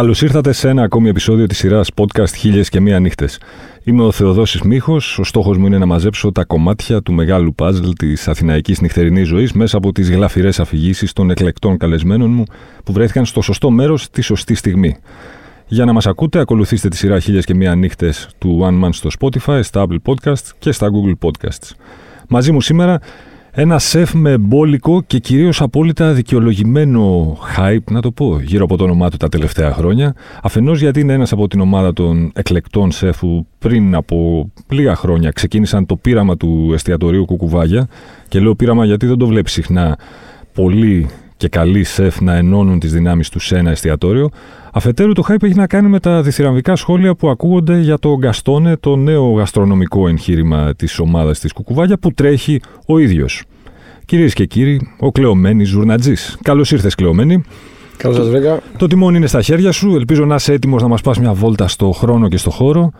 Καλώς ήρθατε σε ένα ακόμη επεισόδιο της σειράς podcast Χίλιες και Μία Νύχτες. Είμαι ο Θεοδόσης Μίχος. Ο στόχος μου είναι να μαζέψω τα κομμάτια του μεγάλου παζλ της αθηναϊκής νυχτερινής ζωής μέσα από τις γλαφυρές αφηγήσεις των εκλεκτών καλεσμένων μου που βρέθηκαν στο σωστό μέρος τη σωστή στιγμή. Για να μας ακούτε, ακολουθήστε τη σειρά Χίλιες και Μία Νύχτες του One Man στο Spotify, στα Apple Podcasts και στα Google Podcasts. Μαζί μου σήμερα ένα σεφ με μπόλικο και κυρίως απόλυτα δικαιολογημένο hype, να το πω, γύρω από το όνομά του τα τελευταία χρόνια. Αφενός γιατί είναι ένας από την ομάδα των εκλεκτών σεφ που πριν από λίγα χρόνια ξεκίνησαν το πείραμα του εστιατορίου Κουκουβάγια και λέω πείραμα γιατί δεν το βλέπει συχνά πολύ και καλοί σεφ να ενώνουν τις δυνάμεις του σε ένα εστιατόριο. Αφετέρου το hype έχει να κάνει με τα διθυραμβικά σχόλια που ακούγονται για το Γκαστόνε, το νέο γαστρονομικό εγχείρημα της ομάδας της Κουκουβάγια που τρέχει ο ίδιος. Κυρίες και κύριοι, ο Κλεωμένης Ζουρνατζής. Καλώς ήρθες, Κλεωμένη. Καλώς σας βρήκα. Το τιμόνι είναι στα χέρια σου. Ελπίζω να είσαι έτοιμος να μας πας μια βόλτα στο χρόνο και στο χώρο.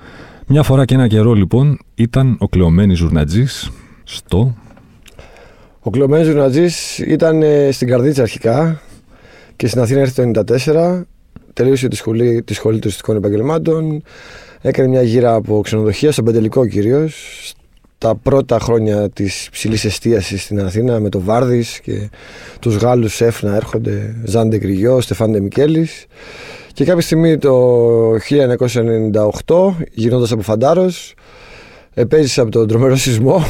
Μια φορά και ένα καιρό, λοιπόν, ήταν ο Κλεωμένης Ζουρνατζής στο. Ο Κλεωμένη Ζουρνατζή ήταν ε, στην Καρδίτσα αρχικά και στην Αθήνα έρθει το 1994. Τελείωσε τη σχολή, τη σχολή τουριστικών επαγγελμάτων. Έκανε μια γύρα από ξενοδοχεία, στον Πεντελικό κυρίως, τα πρώτα χρόνια της ψηλής εστίασης στην Αθήνα με το Βάρδης και τους Γάλλους σεφ να έρχονται Ζάντε Κρυγιό, Στεφάντε Μικέλης και κάποια στιγμή το 1998 γινώντας από φαντάρος επέζησε από τον τρομερό σεισμό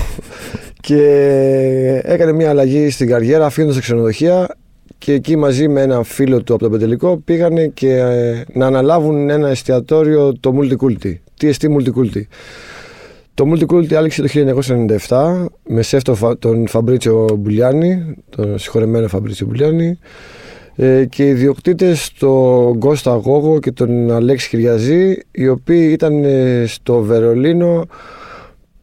και έκανε μια αλλαγή στην καριέρα αφήνοντας τα ξενοδοχεία και εκεί μαζί με ένα φίλο του από το Πεντελικό πήγανε και ε, να αναλάβουν ένα εστιατόριο το Multiculti. Τι εστί Multiculti; Το Multiculti άλεξε το 1997 με σεφ τον Φαμπρίτσιο Μπουλιάνη, τον συγχωρεμένο Φαμπρίτσιο Μπουλιάνη ε, και οι διοκτήτε τον Κώστα Γόγο και τον Αλέξη Κυριαζή οι οποίοι ήταν ε, στο Βερολίνο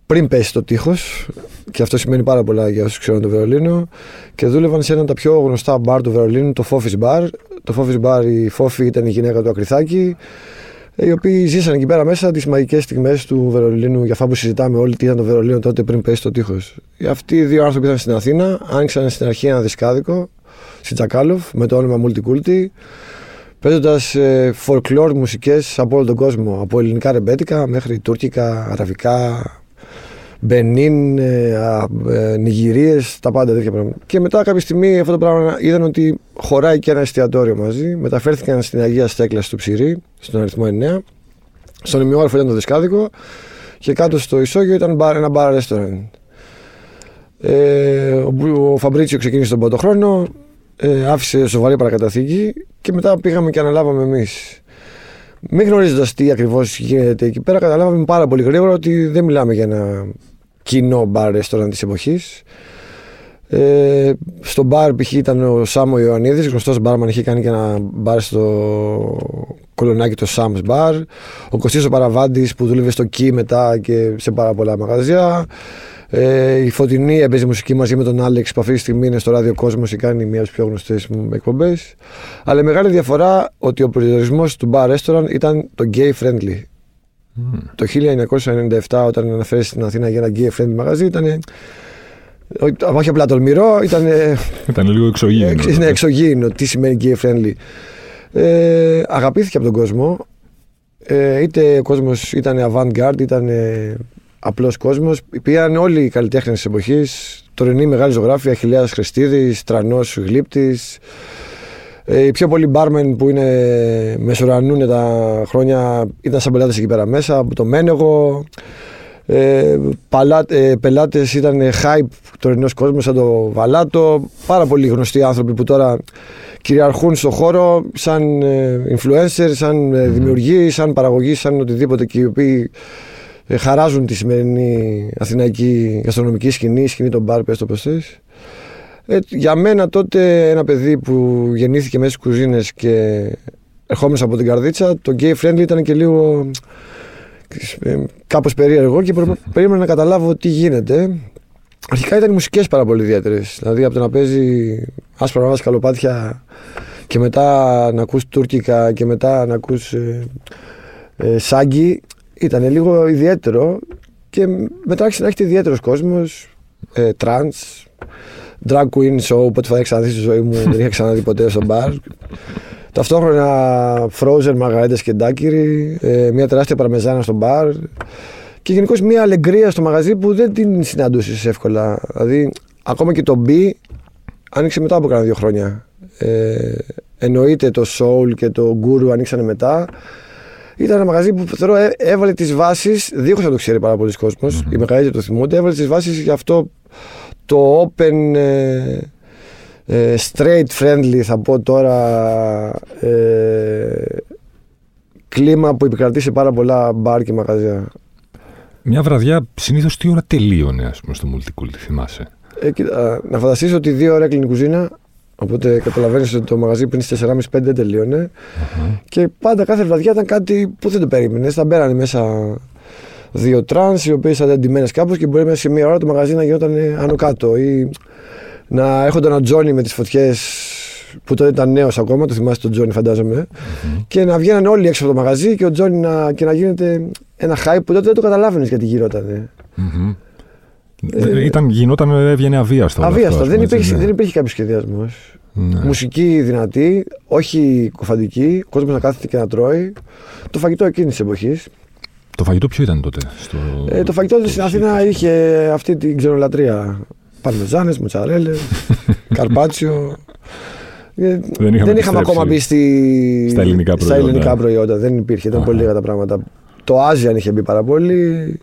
πριν πέσει το τείχος, και αυτό σημαίνει πάρα πολλά για όσους ξέρουν το Βερολίνο, και δούλευαν σε ένα από τα πιο γνωστά μπαρ του Βερολίνου, το Fofis Bar. Το Fofis Bar, η Φόφη ήταν η γυναίκα του Ακριθάκη οι οποίοι ζήσαν εκεί πέρα μέσα τις μαγικές στιγμές του Βερολίνου για αυτά που συζητάμε όλοι, τι ήταν το Βερολίνο τότε πριν πέσει το τείχος. Αυτοί οι δύο άνθρωποι ήταν στην Αθήνα, άνοιξαν στην αρχή ένα δισκάδικο στην Τσακάλοφ με το όνομα Multiculti, παίζοντας ε, folklore μουσικές από όλο τον κόσμο. Από ελληνικά ρεμπέτικα μέχρι τουρκικά, αραβικά, Μπενίν, ε, ε, Νιγηρίες, τα πάντα τέτοια πράγματα. Και μετά κάποια στιγμή αυτό το πράγμα είδαν ότι χωράει και ένα εστιατόριο μαζί. Μεταφέρθηκαν στην Αγία Στέκλα του Ψηρή, στον αριθμό 9. Στον ημιόρφο ήταν το δισκάδικο και κάτω στο ισόγειο ήταν ένα μπαρ ρεστοράν. Ε, ο, ο Φαμπρίτσιο ξεκίνησε τον πρώτο χρόνο, ε, άφησε σοβαρή παρακαταθήκη και μετά πήγαμε και αναλάβαμε εμείς. Μην γνωρίζοντας τι ακριβώς γίνεται εκεί πέρα, καταλάβαμε πάρα πολύ γρήγορα ότι δεν μιλάμε για ένα κοινό μπαρ ρεστοράν της εποχής. Ε, στο μπαρ π.χ. ήταν ο Σάμο Ιωαννίδης, γνωστός μπάρμαν, είχε κάνει και ένα μπαρ στο κολονάκι το Sam's Bar. Ο Κωστής ο Παραβάντης που δούλευε στο Key μετά και σε πάρα πολλά μαγαζιά. Ε, η Φωτεινή έπαιζε μουσική μαζί με τον Άλεξ που αυτή τη στιγμή είναι στο ράδιο κόσμος και κάνει μία από τις πιο γνωστές εκπομπές. Αλλά η μεγάλη διαφορά ότι ο προορισμό του bar restaurant ήταν το gay friendly. Mm. Το 1997, όταν αναφέρει στην Αθήνα για ένα gay friendly μαγαζί, ήταν. Όχι απλά τολμηρό, ήταν. Ήταν λίγο εξωγήινο. Ναι, εξωγήινο. Τι σημαίνει gay friendly. Ε, αγαπήθηκε από τον κόσμο. Ε, είτε ο κόσμος ήταν avant-garde, ήταν απλός κόσμος. Πήγαν όλοι οι καλλιτέχνες της εποχής. Τωρινή μεγάλη ζωγράφη, Αχηλέα Χριστίδη, Τρανός Γλύπτης. Ε, οι πιο πολλοί μπάρμεν που είναι μεσουρανούν τα χρόνια ήταν σαν πελάτες εκεί πέρα μέσα, από το Μένεγο. Ε, ε, πελάτες ήταν hype τωρινός κόσμος σαν το Βαλάτο πάρα πολύ γνωστοί άνθρωποι που τώρα κυριαρχούν στο χώρο σαν ε, influencers, σαν ε, δημιουργοί, σαν παραγωγοί, σαν οτιδήποτε και οι οποίοι ε, χαράζουν τη σημερινή αθηναϊκή γαστρονομική σκηνή, σκηνή των μπαρ, πες το πως ε, για μένα τότε ένα παιδί που γεννήθηκε μέσα στις κουζίνες και ερχόμενος από την καρδίτσα, το gay friendly ήταν και λίγο ε, κάπως περίεργο και περίμενα να καταλάβω τι γίνεται. Αρχικά ήταν οι μουσικές πάρα πολύ ιδιαίτερες. Δηλαδή από το να παίζει άσπρα μαύρα καλοπάτια και μετά να ακούς τουρκικά και μετά να ακούς ε, ε, σάγκη ήταν λίγο ιδιαίτερο και μετά άρχισε να έχετε ιδιαίτερος κόσμος, ε, trans, drag queen show, οπότε θα ξαναδείς στη ζωή μου, δεν είχα ξαναδεί ποτέ στο μπαρ. Ταυτόχρονα frozen μαγαρέτες και ντάκυρι, ε, μια τεράστια παρμεζάνα στο μπαρ και γενικώ μια αλεγκρία στο μαγαζί που δεν την συναντούσες εύκολα. Δηλαδή, ακόμα και το B άνοιξε μετά από κάνα δύο χρόνια. Ε, εννοείται το Soul και το Guru ανοίξανε μετά. Ήταν ένα μαγαζί που θεωρώ ε, έβαλε τις βάσεις, δίχως να το ξέρει πάρα πολλοί κόσμος, mm-hmm. οι μεγαλύτεροι το θυμούνται, έβαλε τις βάσεις για αυτό το open. Ε, ε, straight friendly θα πω τώρα ε, κλίμα που επικρατεί σε πάρα πολλά μπαρ και μαγαζιά. Μια βραδιά συνήθως τι ώρα τελείωνε ας πούμε στο Multiculti, θυμάσαι; Ε, κοίτα, να φανταστείς ότι δύο ώρα έκλεινε η κουζίνα Οπότε καταλαβαίνεις ότι το μαγαζί πριν στις 4.30-5 δεν τελειωνε Και πάντα κάθε βραδιά ήταν κάτι που δεν το περίμενες. Θα μπαίνανε μέσα δύο τρανς, οι οποίες ήταν ντυμένες κάπως και μπορεί μέσα σε μία ώρα το μαγαζί να γινόταν άνω κάτω. Ή να ερχόταν ένα Τζόνι με τις φωτιές που τότε ήταν νέος ακόμα, το θυμάστε τον Τζόνι, φαντάζομαι. Mm-hmm. Και να βγαίναν όλοι έξω από το μαγαζί και ο Τζόνι να, και να γίνεται ένα hype που τότε δεν το καταλάβαινες γιατί γινόταν. Mm-hmm. Ε, ήταν, γινόταν, έβγαινε αβίαστο. Αβίαστο. δεν, υπήρχε, ναι. δεν υπήρχε κάποιος σχεδιασμός. Ναι. Μουσική δυνατή, όχι κουφαντική, ο κόσμος να κάθεται και να τρώει. Το φαγητό εκείνης της εποχής. Το φαγητό ποιο ήταν τότε, στο... ε, Το φαγητό στην Αθήνα είχε αυτή την ξενολατρεία. Παρμεζάνες, μουτσαρέλε, καρπάτσιο. Ε, δεν είχαμε, δεν είχαμε ακόμα μπει στη... στα ελληνικά προϊόντα. Στα ελληνικά προϊόντα. Δεν υπήρχε, ήταν πολύ λίγα τα πράγματα. Το Άζιαν είχε μπει πάρα πολύ.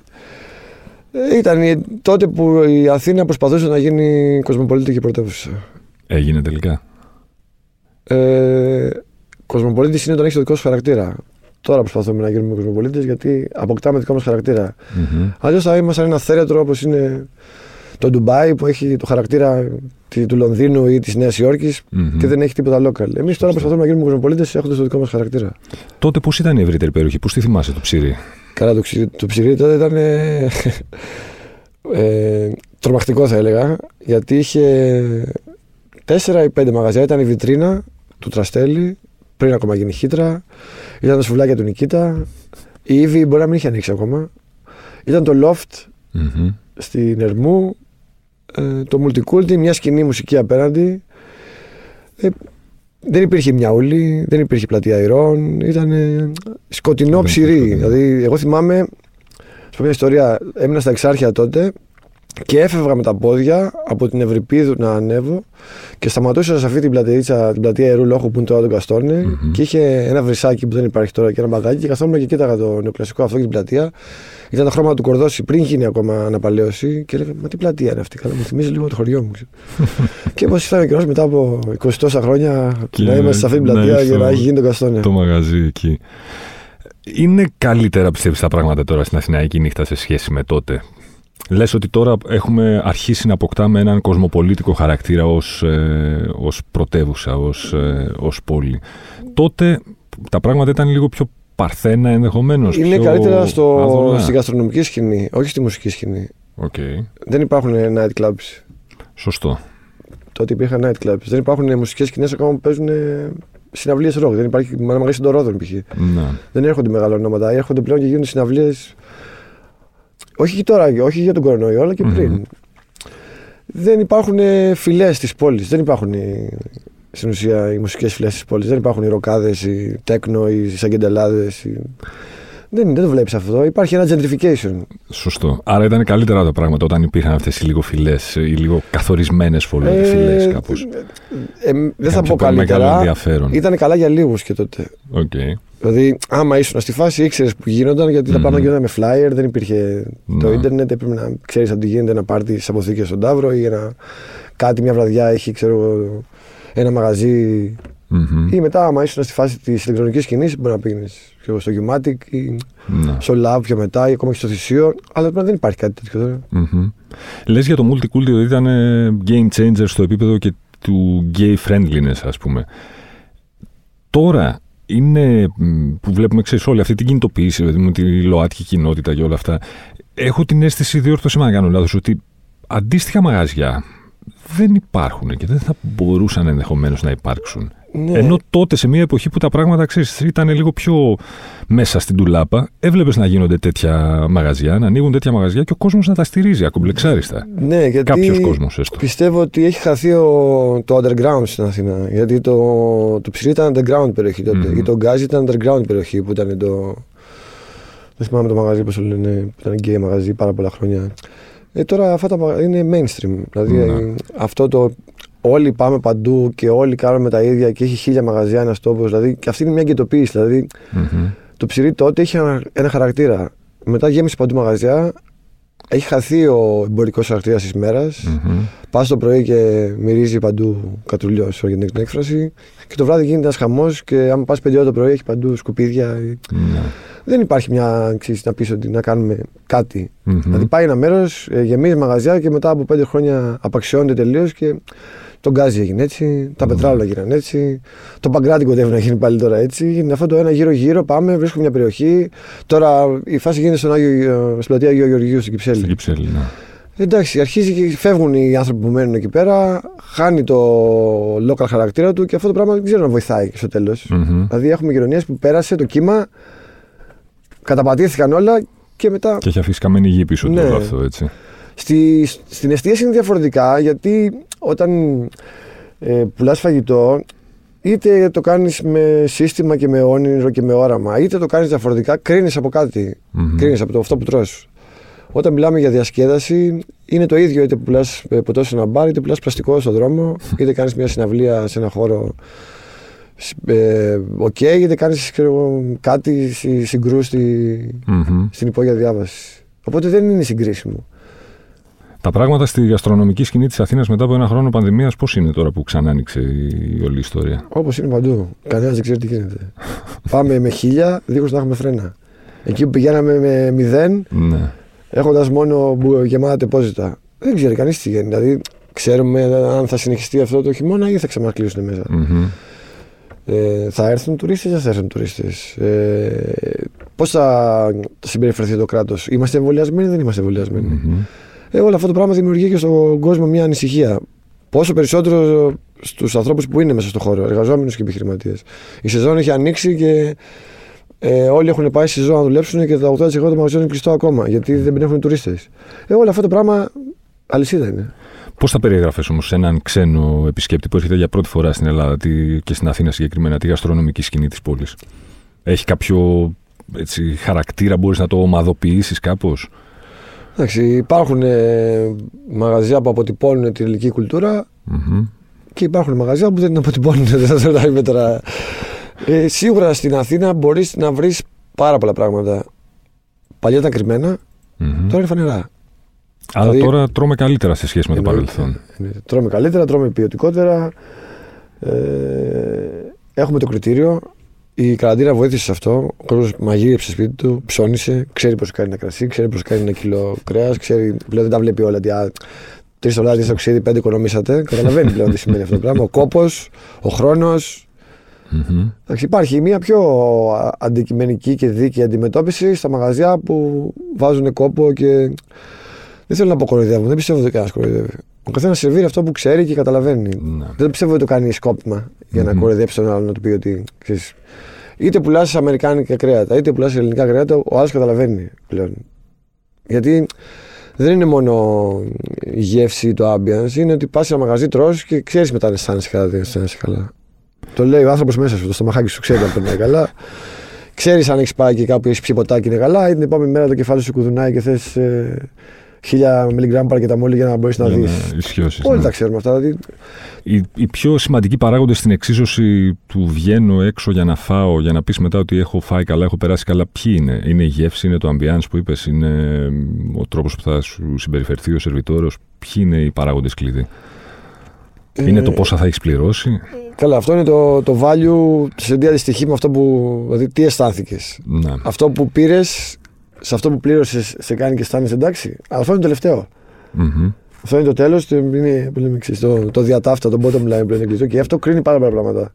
Ε, ήταν τότε που η Αθήνα προσπαθούσε να γίνει κοσμοπολίτικη πρωτεύουσα. Έγινε τελικά. Ε, κοσμοπολίτης είναι όταν έχεις το δικό σου χαρακτήρα. Τώρα προσπαθούμε να γίνουμε κοσμοπολίτες γιατί αποκτάμε δικό μας χαρακτήρα. Mm-hmm. Αλλιώς θα ήμασταν ένα θέρετρο όπως είναι το Ντουμπάι που έχει το χαρακτήρα του Λονδίνου ή της Νέας Υόρκης mm-hmm. και δεν έχει τίποτα local. Εμείς τώρα προσπαθούμε να γίνουμε κοσμοπολίτες έχοντας το δικό μας χαρακτήρα. Τότε πώς ήταν η ευρύτερη περιοχή, πώς τη θυμάσαι το ψήρι; Καλά, το, ψηρί, το ψηρί τότε ήταν. Ε, ε, τρομακτικό θα έλεγα γιατί είχε τέσσερα ή πέντε μαγαζιά. Ήταν η βιτρίνα του Τραστέλη πριν ακόμα γίνει χύτρα. Ήταν τα σουβλάκια του Νικήτα. Η Ήβη μπορεί να μην είχε ανοίξει ακόμα. Ήταν το Loft mm-hmm. στην Ερμού. Ε, το Multiculti, μια σκηνή μουσική απέναντι. Ε, δεν υπήρχε μια ούλη, δεν υπήρχε πλατεία ηρών. Ήταν σκοτεινό ψηρή. Δηλαδή, εγώ θυμάμαι, σου πω μια ιστορία, έμεινα στα Εξάρχεια τότε και έφευγα με τα πόδια από την Ευρυπίδου να ανέβω και σταματούσα σε αυτή την πλατεία, την πλατεία Ιερού Λόχου που είναι τώρα τον καστορνη mm-hmm. και είχε ένα βρυσάκι που δεν υπάρχει τώρα και ένα μπαγάκι και καθόμουν και κοίταγα το νεοκλασικό αυτό και την πλατεία. Ήταν τα χρώματα του Κορδόση πριν γίνει ακόμα αναπαλαίωση και έλεγα Μα τι πλατεία είναι αυτή, καλά μου θυμίζει λίγο το χωριό μου. και πώς ήρθαμε καιρός μετά από 20 τόσα χρόνια να είμαστε σε αυτή την πλατεία για να έχει γίνει το καστόνι. Το μαγαζί εκεί. Είναι καλύτερα πιστεύεις τα πράγματα τώρα στην Αθηναϊκή νύχτα σε σχέση με τότε; Λες ότι τώρα έχουμε αρχίσει να αποκτάμε έναν κοσμοπολίτικο χαρακτήρα ως, ε, ως πρωτεύουσα, ως, ε, ως πόλη. Τότε τα πράγματα ήταν λίγο πιο παρθένα ενδεχομένως. Είναι πιο καλύτερα στο, στην γαστρονομική σκηνή, όχι στη μουσική σκηνή. Okay. Δεν υπάρχουν night clubs. Σωστό. Τότε υπήρχαν night clubs. Δεν υπάρχουν μουσικές σκηνές ακόμα που παίζουν συναυλίες ροκ. Δεν υπάρχει μαγαζί των Ρόδων π.χ. Ναι. Δεν έρχονται μεγάλα ονόματα. Έρχονται πλέον και γίνονται συναυλίες όχι τώρα, όχι για τον κορονοϊό, αλλά και πριν. Δεν υπάρχουν φυλές της πόλης. Δεν υπάρχουν στην ουσία οι μουσικές φυλές της πόλης. Δεν υπάρχουν οι ροκάδες, οι τέκνο, οι σαγκεντελάδε. Οι... Δεν, δεν το βλέπεις αυτό. Υπάρχει ένα gentrification. Σωστό. Άρα ήταν καλύτερα τα πράγματα όταν υπήρχαν αυτές οι λίγο φυλές, οι λίγο καθορισμένες ε, φυλές κάπως. Ε, ε, δεν θα πω καλύτερα. Ήταν καλά για λίγους και τότε. Okay. Δηλαδή, άμα ήσουν στη φάση, ήξερες που γίνονταν γιατί τα πάντα γίνονταν με flyer, δεν υπήρχε το ίντερνετ. Έπρεπε να ξέρεις αν γίνεται ένα πάρτι στι αποθήκες στον Ταύρο ή ένα, κάτι μια βραδιά έχει ξέρω, ένα μαγαζί. Mm-hmm. Ή μετά, άμα ήσουν στη φάση της ηλεκτρονικής σκηνής, μπορεί να πήγαινε στο Umatic ή ναι. στο Lab πιο μετά ή ακόμα και στο Θησίο. Αλλά τώρα δεν υπάρχει κάτι τέτοιο τώρα. Mm-hmm. Λες για το Multiculti ότι ήταν game changer στο επίπεδο και του gay friendliness, ας πούμε. Τώρα είναι που βλέπουμε, ξέρεις, όλη αυτή την κινητοποίηση, δηλαδή με τη ΛΟΑΤΚΙ κοινότητα και όλα αυτά. Έχω την αίσθηση, διόρθωση να κάνω λάθος, ότι αντίστοιχα μαγαζιά δεν υπάρχουν και δεν θα μπορούσαν ενδεχομένως να υπάρξουν. Ναι. Ενώ τότε σε μια εποχή που τα πράγματα ξέρεις, ήταν λίγο πιο μέσα στην τουλάπα, έβλεπες να γίνονται τέτοια μαγαζιά, να ανοίγουν τέτοια μαγαζιά και ο κόσμος να τα στηρίζει ακομπλεξάριστα. Ναι, γιατί Κάποιος κόσμος έστω. πιστεύω ότι έχει χαθεί ο, το underground στην Αθήνα. Γιατί το, το Ψυρρή ήταν underground περιοχή τότε. Μμμ. Ή το Γκάζι ήταν underground περιοχή που ήταν το. Δεν θυμάμαι το μαγαζί, πώς το λένε, που ήταν γκέι μαγαζί πάρα πολλά χρόνια. Ε, τώρα αυτά τα μαγαζιά είναι mainstream. Δηλαδή Ναι. ε, αυτό το. Όλοι πάμε παντού και όλοι κάνουμε τα ίδια και έχει χίλια μαγαζιά ένας τόπος. Δηλαδή, και αυτή είναι μια γκετοποίηση. Δηλαδή, Μμμ. το Ψυρρή τότε είχε ένα, ένα χαρακτήρα. Μετά γέμισε παντού μαγαζιά. Έχει χαθεί ο εμπορικός χαρακτήρας της μέρας. Μμμ. Πας το πρωί και μυρίζει παντού κατρουλιός, για την έκφραση. Και το βράδυ γίνεται ένας χαμός και άμα πας 5 ώρα το πρωί έχει παντού σκουπίδια. Ναι. Δεν υπάρχει μια ξέρεις, να πεις ότι να κάνουμε κάτι. Μμμ. Δηλαδή πάει ένα μέρος, γεμίζει μαγαζιά και μετά από 5 χρόνια απαξιώνεται τελείως και το γκάζι έγινε έτσι, τα πετράλαια γίνανε έτσι, το παγκράτη κοντεύει να γίνει πάλι τώρα έτσι. Είναι αυτό το ένα γύρω-γύρω, πάμε, βρίσκουμε μια περιοχή. Τώρα η φάση γίνεται στον Άγιο, στην πλατεία Αγίου Γεωργίου στην Κυψέλη. Στην Κυψέλη, ναι. Εντάξει, αρχίζει και φεύγουν οι άνθρωποι που μένουν εκεί πέρα, χάνει το local χαρακτήρα του και αυτό το πράγμα δεν ξέρω να βοηθάει στο τέλος. Μμμ. Δηλαδή, έχουμε γειτονιέ που πέρασε το κύμα, καταπατήθηκαν όλα και μετά. Και έχει αφήσει καμένη γη πίσω του Ναι. όλο αυτό, έτσι. Στη, στην εστίαση είναι διαφορετικά γιατί όταν ε, πουλάς φαγητό είτε το κάνεις με σύστημα και με όνειρο και με όραμα είτε το κάνεις διαφορετικά κρίνεις από κάτι, Μμμ. κρίνεις από το, αυτό που τρως. Όταν μιλάμε για διασκέδαση είναι το ίδιο είτε πουλάς ε, ποτό σε ένα μπαρ είτε πουλάς πλαστικό στον δρόμο είτε κάνεις μια συναυλία σε ένα χώρο ε, οκ, είτε κάνεις ξέρω, εγώ, κάτι συ- συγκρού στη, Μμμ. στην υπόγεια διάβαση. Οπότε δεν είναι συγκρίσιμο. Τα πράγματα στη γαστρονομική σκηνή της Αθήνας μετά από ένα χρόνο πανδημίας, πώς είναι τώρα που ξανά άνοιξε η όλη η ιστορία; Όπως είναι παντού. Κανένας δεν ξέρει τι γίνεται. Πάμε με χίλια δίχως να έχουμε φρένα. Εκεί που πηγαίναμε με μηδέν, Ναι. έχοντας μόνο μπου- γεμάτα τεπόζιτα. Δεν ξέρει κανείς τι γίνεται. Δηλαδή, ξέρουμε αν θα συνεχιστεί αυτό το χειμώνα ή θα ξανακλείσουν μέσα. Μμμ. Ε, θα έρθουν τουρίστες ή δεν θα έρθουν τουρίστες; Ε, Πώς θα συμπεριφερθεί το κράτος, Είμαστε εμβολιασμένοι ή δεν είμαστε εμβολιασμένοι; Μμμ. Ε, όλο αυτό το πράγμα δημιουργεί και στον κόσμο μια ανησυχία. Πόσο περισσότερο στους ανθρώπους που είναι μέσα στον χώρο, εργαζόμενους και επιχειρηματίες. Η σεζόν έχει ανοίξει και ε, όλοι έχουν πάει στη σεζόν να δουλέψουν και το 80% των μαγαζιών είναι κλειστό ακόμα γιατί δεν έχουν τουρίστες. Ε, όλο αυτό το πράγμα αλυσίδα είναι. Πώς θα περιγράφει όμως έναν ξένο επισκέπτη που έρχεται για πρώτη φορά στην Ελλάδα τι- και στην Αθήνα συγκεκριμένα τη γαστρονομική σκηνή της πόλης; Έχει κάποιο έτσι, χαρακτήρα, μπορείς να το ομαδοποιήσεις κάπως; Εντάξει, υπάρχουν ε, μαγαζιά που αποτυπώνουν την ελληνική κουλτούρα και υπάρχουν μαγαζιά που δεν την αποτυπώνουν. Δεν θα το λέμε τώρα. Ε, σίγουρα στην Αθήνα μπορείς να βρεις πάρα πολλά πράγματα. Παλιά ήταν κρυμμένα, τώρα είναι φανερά. Αλλά Δηλαδή- τώρα τρώμε καλύτερα σε σχέση με το Εννοείται. παρελθόν. Εννοείται. Τρώμε καλύτερα, τρώμε ποιοτικότερα. Ε, έχουμε το κριτήριο. Η καραντίνα βοήθησε σε αυτό. Ο κόσμος μαγείρεψε σπίτι του, ψώνισε, ξέρει πώς κάνει ένα κρασί, ξέρει πώς κάνει ένα κιλό κρέας, ξέρει. Πλέον δεν τα βλέπει όλα. ότι, α, Τρεις δολάρια στο ξύδι, πέντε οικονομήσατε. Καταλαβαίνει πλέον τι σημαίνει αυτό το πράγμα. Ο κόπος, ο χρόνος. Μμμ. Υπάρχει μια πιο α, αντικειμενική και δίκαιη αντιμετώπιση στα μαγαζιά που βάζουν κόπο και. Δεν θέλω να πω κοροϊδεύουν, δεν πιστεύω ότι κανένας κοροϊδεύει. Ο καθένας σερβίρει αυτό που ξέρει και καταλαβαίνει. Ναι. Δεν πιστεύω ότι το κάνει σκόπιμα για να Μμμ. κοροϊδέψει τον άλλον να του πει ότι. Ξέρεις, είτε πουλάς αμερικάνικα κρέατα, είτε πουλάς ελληνικά κρέατα, ο άλλος καταλαβαίνει πλέον. Γιατί δεν είναι μόνο η γεύση ή το ambience, είναι ότι πας σε ένα μαγαζί, τρως και ξέρεις μετά αν αισθάνεσαι καλά, δεν αισθάνεσαι καλά. Το λέει ο άνθρωπος μέσα σου, το στομαχάκι σου ξέρει αν περνάει καλά. Ξέρεις αν έχεις πάει και κάπου έχει πιει ποτάκι είναι καλά, ή την επόμενη μέρα το κεφάλι σου κουδουνάει και θες ε, χίλια μιλιγκράμμ παρακεταμόλη για να μπορείς να Για δεις. να ισιώσεις, Όλοι ναι. τα ξέρουμε αυτά. Δηλαδή, Οι, οι πιο σημαντικοί παράγοντες στην εξίσωση του βγαίνω έξω για να φάω, για να πεις μετά ότι έχω φάει καλά, έχω περάσει καλά, ποιοι είναι; Είναι η γεύση, είναι το ambiance που είπες, είναι μ, ο τρόπος που θα σου συμπεριφερθεί ο σερβιτόρος. Ποιοι είναι οι παράγοντες κλειδί; Είναι το πόσα θα έχεις πληρώσει; Καλά, αυτό είναι το, το value σε αντιστοιχεί με αυτό που. Δηλαδή, τι αισθάνθηκες. Ναι. Αυτό που πήρες, σε αυτό που πλήρωσε, σε κάνει και αισθάνεσαι εντάξει. Αλλά αυτό είναι το τελευταίο. Μμμ. Αυτό είναι το τέλος. Είναι που λέμε, ξέρεις, το, το διατάφτα, το bottom line που είναι κλειστό και αυτό κρίνει πάρα πολλά πράγματα.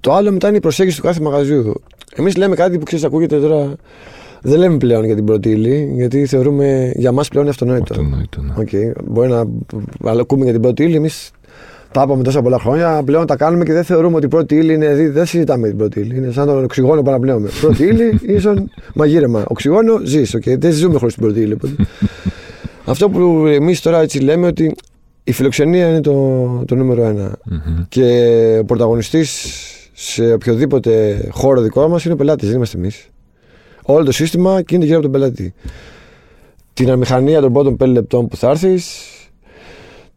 Το άλλο μετά είναι η προσέγγιση του κάθε μαγαζιού. Εμείς λέμε κάτι που ξέρεις, ακούγεται τώρα. Δεν λέμε πλέον για την πρώτη ύλη, γιατί θεωρούμε για μας πλέον είναι αυτονόητο. Αυτονόητο, ναι. Okay. Μπορεί να αλλά ακούμε για την πρώτη ύλη, εμείς τα είπαμε τόσα πολλά χρόνια. Πλέον τα κάνουμε και δεν θεωρούμε ότι η πρώτη ύλη είναι. δι- Δεν συζητάμε την πρώτη ύλη. Είναι σαν τον οξυγόνο που παραπλέουμε. πρώτη ύλη ίσον μαγείρεμα. Οξυγόνο ζεις. Okay. Δεν ζούμε χωρίς την πρώτη ύλη. Οπότε. Αυτό που εμείς τώρα έτσι λέμε ότι η φιλοξενία είναι το, το νούμερο ένα. Μμμ. Και ο πρωταγωνιστής σε οποιοδήποτε χώρο δικό μας είναι ο πελάτης, δεν είμαστε εμείς. Όλο το σύστημα κινείται γύρω από τον πελάτη. Την αμηχανία των πρώτων 5 λεπτών που θα έρθεις,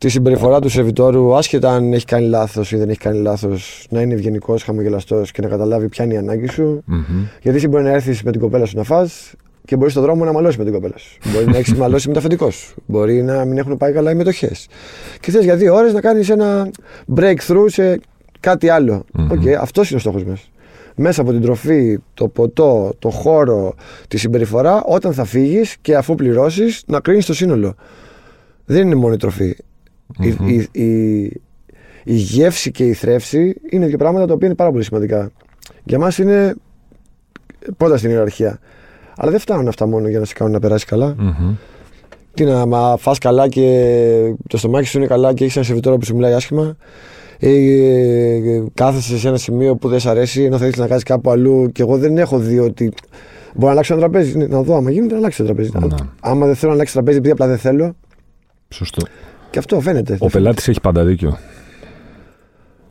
τη συμπεριφορά του σερβιτόρου, άσχετα αν έχει κάνει λάθος ή δεν έχει κάνει λάθος, να είναι ευγενικός, χαμογελαστός και να καταλάβει ποια είναι η ανάγκη σου. Μμμ. Γιατί εσύ μπορεί να έρθεις με την κοπέλα σου να φας και μπορείς στον δρόμο να μαλώσεις με την κοπέλα σου. μπορεί να έχεις μαλώσει με το αφεντικό σου. Μπορεί να μην έχουν πάει καλά οι μετοχές. Και θες για δύο ώρες να κάνεις ένα breakthrough σε κάτι άλλο. Μμμ. Οκ, αυτός είναι ο στόχος μας. Μέσα από την τροφή, το ποτό, το χώρο, τη συμπεριφορά, όταν θα φύγεις και αφού πληρώσεις, να κρίνει το σύνολο. Δεν είναι μόνο η τροφή. Η, Μμμ. η, η, η γεύση και η θρέψη είναι δύο πράγματα τα οποία είναι πάρα πολύ σημαντικά. Για μας είναι πρώτα στην ιεραρχία. Αλλά δεν φτάνουν αυτά μόνο για να σε κάνουν να περάσεις καλά. Μμμ. Τι να, μα φας καλά και το στομάχι σου είναι καλά και έχεις ένα σερβιτόρο που σου μιλάει άσχημα. Ή ε, κάθεσαι σε ένα σημείο που δεν σ' αρέσει ενώ θα ήθελε να κάνει κάπου αλλού και εγώ δεν έχω δει ότι. Μπορώ να αλλάξω ένα τραπέζι. Ναι, Να δω άμα γίνεται να αλλάξει το τραπέζι. Ναι. Άμα δεν θέλω να αλλάξει το τραπέζι επειδή απλά δεν θέλω. Σωστό. Και αυτό φαίνεται. Ο πελάτης έχει πάντα δίκιο.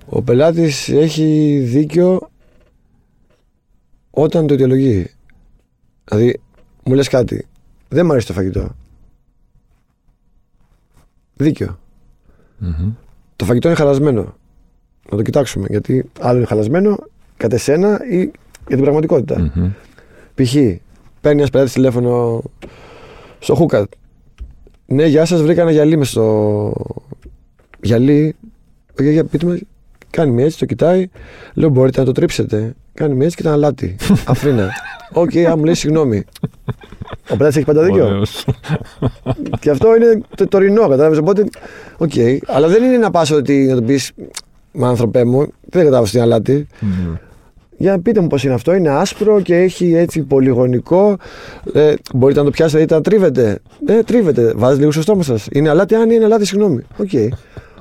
Ο πελάτης έχει δίκιο όταν το αιτιολογεί. Δηλαδή, μου λες κάτι. Δεν μου αρέσει το φαγητό. Δίκιο. Μμμ. Το φαγητό είναι χαλασμένο. Να το κοιτάξουμε. Γιατί άλλο είναι χαλασμένο κατ' εσένα ή για την πραγματικότητα. Μμμ. Π.χ. παίρνει ένας πελάτης τηλέφωνο στο Χούκα. Ναι, γεια σας, βρήκα ένα γυαλί μες στο. Γυαλί. Για, για, πείτε μου, κάνει μία έτσι, το κοιτάει. Λέω, μπορείτε να το τρίψετε. Κάνει μία έτσι και ήταν αλάτι. Αφρίνα. Οκ, αν μου λέει συγγνώμη. Ο πελάτης έχει πάντα δίκιο. Ωραίος. Και αυτό είναι το τωρινό, κατάλαβες. Οπότε, οκ. Αλλά δεν είναι να πας ότι να το πεις, Μα άνθρωπέ μου, δεν κατάλαβες τι είναι αλάτι. Μμμ. Για πείτε μου πώς είναι αυτό. Είναι άσπρο και έχει έτσι πολυγωνικό. Ε, μπορείτε να το πιάσετε, είτε να τρίβετε. Ε, τρίβετε. Βάζει λίγο στο στόμα σας. Είναι αλάτι, αν είναι αλάτι, συγγνώμη. Οκ.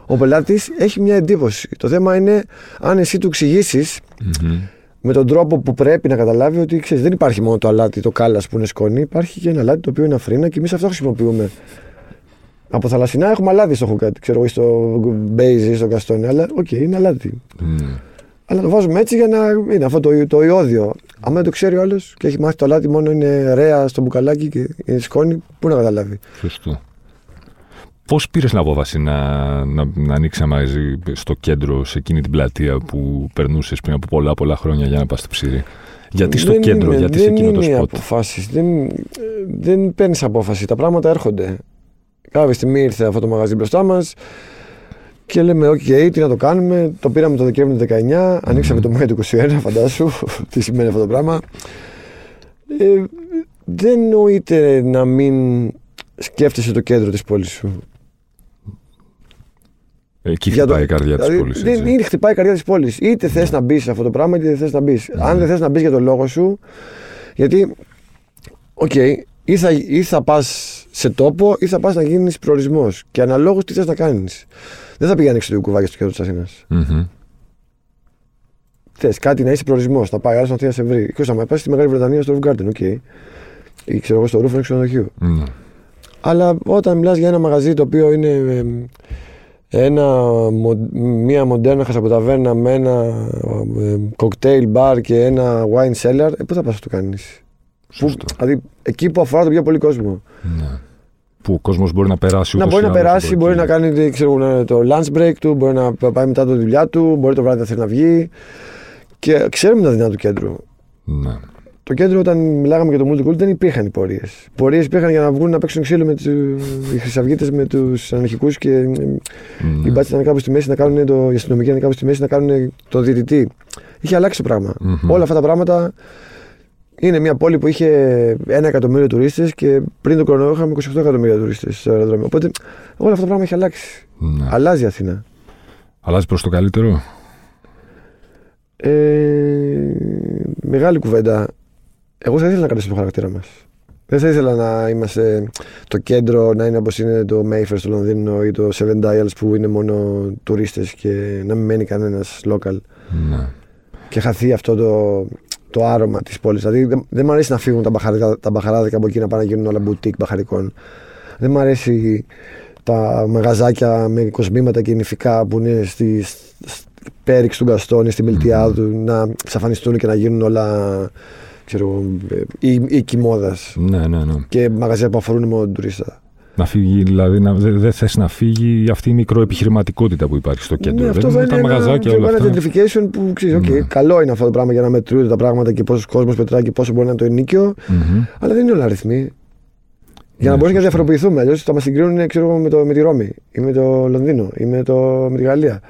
Ο πελάτης έχει μια εντύπωση. Το θέμα είναι αν εσύ του εξηγήσεις Μμμ. με τον τρόπο που πρέπει να καταλάβει ότι ξέρεις, δεν υπάρχει μόνο το αλάτι, το Κάλας που είναι σκόνη. Υπάρχει και ένα αλάτι το οποίο είναι αφρίνα και εμείς αυτό χρησιμοποιούμε. Από θαλασσινά έχουμε αλάτι στο χουκάτι, ξέρω εγώ, ή στο μπέιζι ή στο καστόνι, αλλά οκ, είναι αλάτι. Μμμ. Αλλά το βάζουμε έτσι για να είναι αυτό το, το ιόδιο. Αν δεν το ξέρει ο άλλος και έχει μάθει το αλάτι μόνο είναι ρέα στο μπουκαλάκι και είναι σκόνη, πού να καταλάβει. Σωστό. Πώς πήρες την απόφαση να, να, να ανοίξει ένα μαγαζί στο κέντρο, σε εκείνη την πλατεία που περνούσες πριν από πολλά πολλά χρόνια για να πας στο Ψυρρή; Γιατί στο Δεν κέντρο, είναι- γιατί σε δεν εκείνο το είναι οι σποτ. αποφάσεις. Δεν, ε, δεν παίρνεις απόφαση. Τα πράγματα έρχονται. Κάποια στιγμή ήρθε αυτό το μαγαζί μπροστά μας και λέμε: Οκ, τι να το κάνουμε. Το πήραμε το Δεκέμβριο του 19, ανοίξαμε το Μάιο του 21, φαντάσου τι σημαίνει αυτό το πράγμα. Ε, δεν νοείται να μην σκέφτεσαι το κέντρο της πόλης σου. Εκεί Για το- χτυπάει η καρδιά της δηλαδή, πόλης. Δεν είναι χτυπάει η καρδιά της πόλης. Είτε θες να μπεις σε αυτό το πράγμα, είτε δεν θες να μπεις. Αν δεν θες να μπεις για τον λόγο σου, γιατί, οκ, ή θα, ή θα πας σε τόπο ή θα πας να γίνεις προορισμός. Και αναλόγως τι θες να κάνεις. Δεν θα πηγαίνει το κουβάκι στο κέντρο της Αθήνας. Θες κάτι να είσαι προορισμός, θα πάει άλλος να θέλει να σε βρει. Και θα πάει στη Μεγάλη Βρετανία στο Roof Garden, OK. Ή ξέρω εγώ στο roof ξενοδοχείου. Ναι. Αλλά όταν μιλάς για ένα μαγαζί το οποίο είναι ε, ένα, μο- μία μοντέρνα χασαποταβέρνα με ένα κοκτέιλ μπαρ και ένα wine cellar, ε, πού θα πας να το κάνεις; Που, Σωστό. δηλαδή εκεί που αφορά το πιο πολύ κόσμο. Ναι. Που ο κόσμος μπορεί να περάσει να ούτως μπορεί ή να άλλως περάσει, από μπορεί να εκεί. κάνει ξέρω, να- το lunch break του, μπορεί να πάει μετά το δουλειά του, μπορεί το βράδυ να θέλει να βγει. Και ξέρουμε τα δυνατά του κέντρου. Ναι. Το κέντρο, όταν μιλάγαμε για το Multicult, δεν υπήρχαν οι πορείες. Πορείες υπήρχαν για να βγουν να παίξουν ξύλο με του οι χρυσαυγίτε με τους αναρχικούς και ε, Ναι. οι μπάτσε να είναι κάπου στη μέση να κάνουν το. Οι αστυνομικοί να είναι κάπου στη μέση να κάνουν το διαιτητή. Είχε αλλάξει το πράγμα. Μμμ. Όλα αυτά τα πράγματα είναι μια πόλη που είχε ένα εκατομμύριο τουρίστες και πριν τον κορονοϊό είχαμε 28 εκατομμύρια τουρίστες στο αεροδρόμιο. Οπότε όλα αυτά τα πράγματα έχει αλλάξει. Ναι. Αλλάζει η Αθήνα. Αλλάζει προς το καλύτερο; Ε, μεγάλη κουβέντα. Εγώ θα ήθελα να κρατήσω το χαρακτήρα μας. Δεν θα ήθελα να είμαστε το κέντρο, να είναι όπως είναι το Mayfair στο Λονδίνο ή το Seven Dials που είναι μόνο τουρίστες και να μην μένει κανένας local. Ναι. Και χαθεί αυτό το, το άρωμα της πόλης. Δηλαδή δεν, δεν μου αρέσει να φύγουν τα μπαχαράδικα, τα μπαχαράδικα από εκεί να πάνε να γίνουν όλα μπουτίκ μπαχαρικών. Δεν μου αρέσει τα μαγαζάκια με κοσμήματα και νηφικά που είναι στη, στη πέριξ του Γκαστόνη, στη Μιλτιάδου, να εξαφανιστούν και να γίνουν όλα ξέρω, ή, ή κοιμόδας. ναι, ναι, ναι. Και μαγαζιά που αφορούν μόνο τον τουρίστα. Να φύγει, δηλαδή, να, δεν δεν θες να φύγει αυτή η μικροεπιχειρηματικότητα που υπάρχει στο κέντρο. Ναι, αυτό δεν θα είναι είναι τα ένα, μαγαζάκια ξέρω, όλα ένα αυτά. gentrification που ξέρεις, οκ, Ναι. καλό είναι αυτό το πράγμα για να μετρούνται τα πράγματα και πόσος κόσμος πετράει και πόσο μπορεί να είναι το ενίκιο, Μμμ. αλλά δεν είναι όλα αριθμοί. Για Ναι, να μπορεί να σωστά. διαφοροποιηθούμε. Αλλιώς θα μας συγκρίνουν ξέρω, εγώ, με, το, με τη Ρώμη ή με το Λονδίνο ή με, το, με τη Γαλλία.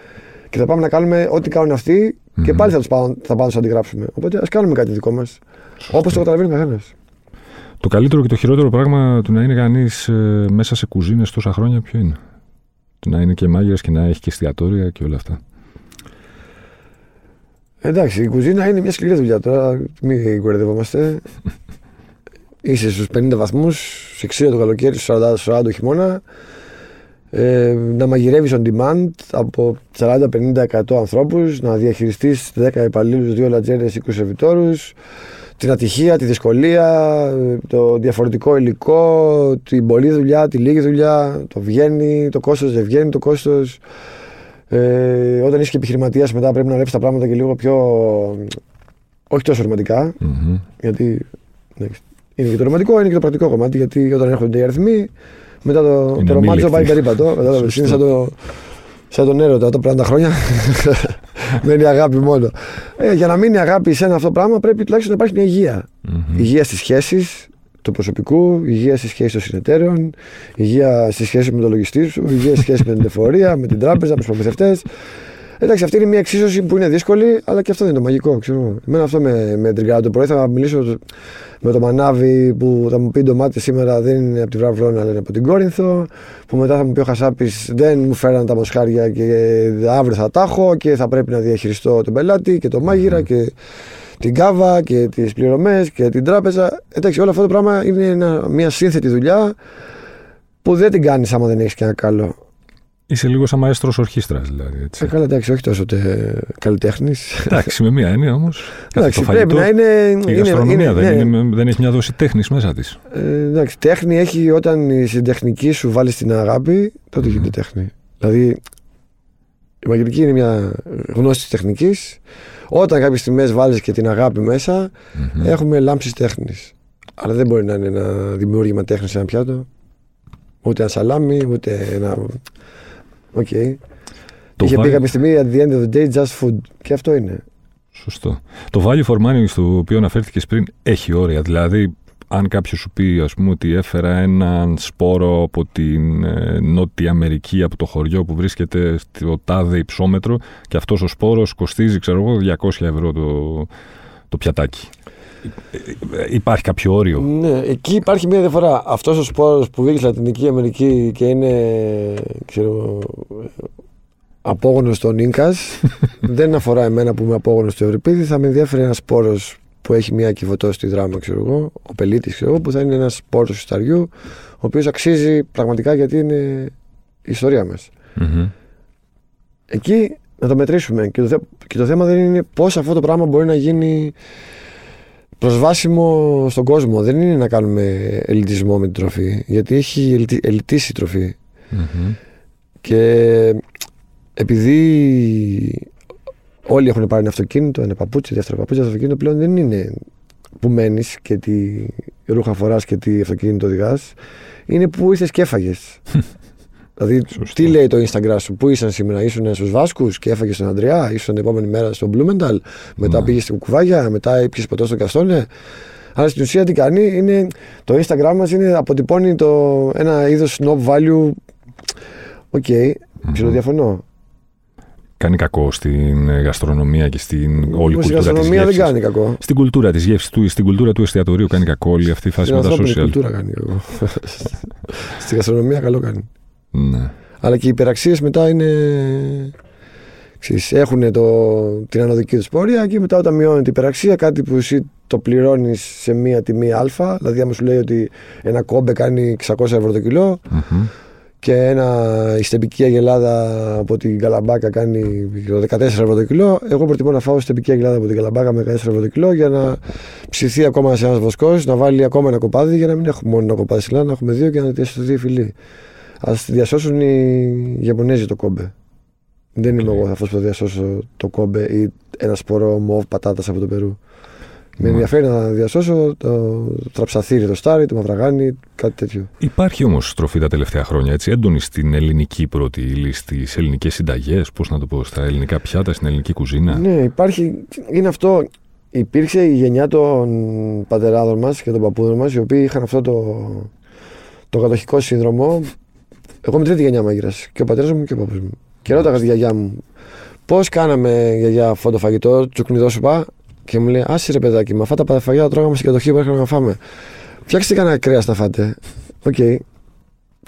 Και θα πάμε να κάνουμε ό,τι κάνουν αυτοί και Μμμ. πάλι θα τους πάμε, θα πάμε να τους αντιγράψουμε. Οπότε ας κάνουμε κάτι δικό μας. Όπως το καταλαβαίνει ο καθένας. Το καλύτερο και το χειρότερο πράγμα του να είναι κανείς μέσα σε κουζίνες τόσα χρόνια ποιο είναι; Το να είναι και μάγειρας και να έχει και εστιατόρια και όλα αυτά. Εντάξει, η κουζίνα είναι μια σκληρή δουλειά τώρα. Μην κορεδευόμαστε. Είσαι στους 50 βαθμούς, σε 60 το καλοκαίρι, στους 40, 40 το χειμώνα. Ε, να μαγειρεύεις on demand από 40-50-100 ανθρώπους, να διαχειριστείς 10 υπαλλήλους, 2 λατζέρες, 20 σερβιτόρους, την ατυχία, τη δυσκολία, ε, το διαφορετικό υλικό, την πολλή δουλειά, τη λίγη δουλειά, το βγαίνει, το κόστος δεν βγαίνει, το κόστος. Ε, όταν είσαι και επιχειρηματίας, μετά πρέπει να βλέπεις τα πράγματα και λίγο πιο. όχι τόσο ρομαντικά. Μμμ. Γιατί εντάξει, είναι και το ρομαντικό, είναι και το πρακτικό κομμάτι. Γιατί όταν έρχονται οι αριθμοί, μετά το, Είναι το ρομάτζο αμήλικτοι. πάει περίπατο. Κατάλαβες, είναι σαν, το, σαν τον έρωτα όταν περνάνε τα χρόνια. Μένει αγάπη μόνο. Ε, για να μείνει αγάπη σε ένα αυτό το πράγμα, πρέπει τουλάχιστον να υπάρχει μια υγεία. Μμμ. Υγεία στις σχέσεις του προσωπικού, υγεία στις σχέσεις των συνεταίρων, υγεία στη σχέση με τον λογιστή σου, υγεία στη σχέση με την εφορία, με την τράπεζα, με τους προμηθευτές. Εντάξει, αυτή είναι μια εξίσωση που είναι δύσκολη, αλλά και αυτό δεν είναι το μαγικό. Ξέρω. Εμένα αυτό με, με τριγκάρει. Το πρωί θα μιλήσω με το μανάβι που θα μου πει το μάτι σήμερα δεν είναι από τη Βραβλώνα, αλλά είναι από την Κόρινθο. Που μετά θα μου πει ο Χασάπης δεν μου φέραν τα μοσχάρια και αύριο θα τα έχω και θα πρέπει να διαχειριστώ τον πελάτη και το μάγειρα και την κάβα και τις πληρωμές και την τράπεζα. Εντάξει, όλο αυτό το πράγμα είναι ένα- μια σύνθετη δουλειά που δεν την κάνεις άμα δεν έχεις και ένα καλό. Είσαι λίγο σαν μαέστρος ορχήστρας, δηλαδή. Έτσι. Ε, καλά, εντάξει, όχι τόσο τε... καλλιτέχνης. Εντάξει, με μία έννοια όμως. Εντάξει, πρέπει να είναι. Η είναι- γαστρονομία είναι- δεν, ναι. είναι, δεν έχει μια δόση τέχνης μέσα της. Ε, εντάξει, τέχνη έχει όταν η- στην τεχνική σου βάλει την αγάπη, τότε Μμμ. γίνεται τέχνη. Δηλαδή, η μαγειρική είναι μια γνώση της τεχνικής. Όταν κάποιες στιγμές βάλεις και την αγάπη μέσα, έχουμε λάμψεις τέχνης. Αλλά δεν μπορεί να είναι ένα δημιούργημα τέχνης σε ένα πιάτο. Ούτε ένα σαλάμι, ούτε ένα. Οκ. Το Είχε πει value- κάποια στιγμή at the end of the day just food. Και αυτό είναι. Σωστό. Το value for money στο οποίο αναφέρθηκε πριν έχει όρια. Δηλαδή, αν κάποιος σου πει ας πούμε, ότι έφερα έναν σπόρο από την ε, Νότια Αμερική, από το χωριό που βρίσκεται στο τάδε υψόμετρο και αυτός ο σπόρος κοστίζει, ξέρω εγώ, 200 ευρώ το, το πιατάκι. Ε, ε, Υπάρχει κάποιο όριο; Ναι, εκεί υπάρχει μια διαφορά. Αυτός ο σπόρος που βγήκε στη Λατινική Αμερική και είναι ξέρω, απόγονο των νκα, δεν αφορά εμένα που είμαι απόγονο του Ευρυπίδη. Θα με ενδιαφέρει ένας σπόρος που έχει μια κυβωτό στη δράμα, ξέρω εγώ, ο πελίτης, ξέρω εγώ, που θα είναι ένας σπόρος του σταριού, ο οποίος αξίζει πραγματικά γιατί είναι η ιστορία μας. Μμμ. Εκεί να το μετρήσουμε. Και το, θε- και το θέμα δεν είναι πώς αυτό το πράγμα μπορεί να γίνει προσβάσιμο στον κόσμο. Δεν είναι να κάνουμε ελιτισμό με την τροφή. Γιατί έχει ελτι, ελιτήσει η τροφή. Μμμ. Και επειδή όλοι έχουν πάρει ένα αυτοκίνητο, ένα παπούτσι, δεύτερο παπούτσι, το αυτοκίνητο πλέον δεν είναι που μένεις και τι ρούχα φοράς και τι αυτοκίνητο οδηγάς. Είναι που ήρθες και έφαγες. δηλαδή, Σωστό. τι λέει το Instagram σου, Πού ήσαν σήμερα, ήσουν στους Βάσκους και έφαγες στον Αντριά, ήσουν την επόμενη μέρα στο Blumenthal, μετά Ναι. πήγες στην Κουβάγια, μετά ήπιε ποτό στο Καστόνε. Αλλά στην ουσία τι κάνει, είναι, το Instagram μας είναι, αποτυπώνει το, ένα είδος snob value. Οκ, ψιλοδιαφωνώ. Κάνει κακό στην ε, γαστρονομία και στην όλη Όμως η κουλτούρα της γαστρονομία δεν γεύσης. κάνει κακό. Στην κουλτούρα της γεύσης του, στην κουλτούρα του εστιατορίου κάνει κακό όλη αυτή η φάση Στην με τα ανθρώπινη social. κουλτούρα κάνει κακό. Στη γαστρονομία καλό κάνει. Ναι. Αλλά και οι υπεραξίες μετά είναι. Ξέρεις, έχουν το, την ανωδική τους πορεία και μετά όταν μειώνεται η υπεραξία, κάτι που εσύ το πληρώνεις σε μία τιμή Α. Δηλαδή, άμα σου λέει ότι ένα κόμπε κάνει 600 ευρώ το κιλο και ένα, η στεμπική αγελάδα από την Καλαμπάκα κάνει 14 ευρώ το κιλό. Εγώ προτιμώ να φάω στεμπική αγελάδα από την Καλαμπάκα με 14 ευρώ το κιλό για να ψηθεί ακόμα σε ένας βοσκός, να βάλει ακόμα ένα κοπάδι για να μην έχουμε μόνο ένα κοπάδι συλλά, να έχουμε δύο και να διασωθεί φιλή. Α διασώσουν οι Ιαπωνέζοι το κόμπε. Δεν είμαι εγώ αυτός που θα διασώσω το κόμπε ή ένα σπορό μοβ πατάτας από το Περού. Με ενδιαφέρει να διασώσω το τραψαθύρι, το στάρι, το μαυραγάνι, κάτι τέτοιο. Υπάρχει όμως στροφή τα τελευταία χρόνια έτσι, έντονη στην ελληνική πρώτη ύλη, στις ελληνικές συνταγές, πώς να το πω, στα ελληνικά πιάτα, στην ελληνική κουζίνα; Ναι, υπάρχει. Είναι αυτό. Υπήρξε η γενιά των πατεράδων μας και των παππούδων μας, οι οποίοι είχαν αυτό το, το κατοχικό σύνδρομο. Εγώ είμαι τρίτη γενιά μάγειρα. Και ο πατέρας μου και ο παππούς μου. Και ρώταγα τη γιαγιά μου, πώς κάναμε γιαγιά αυτό το φαγητό, τσουκνιδόσουπα, και μου λέει, Άσε ρε παιδάκι, με αυτά τα φαγητά τρώγαμε στην κατοχή που είχαμε να φάμε. Φτιάξτε κανένα κρέας να φάτε. OK. Okay.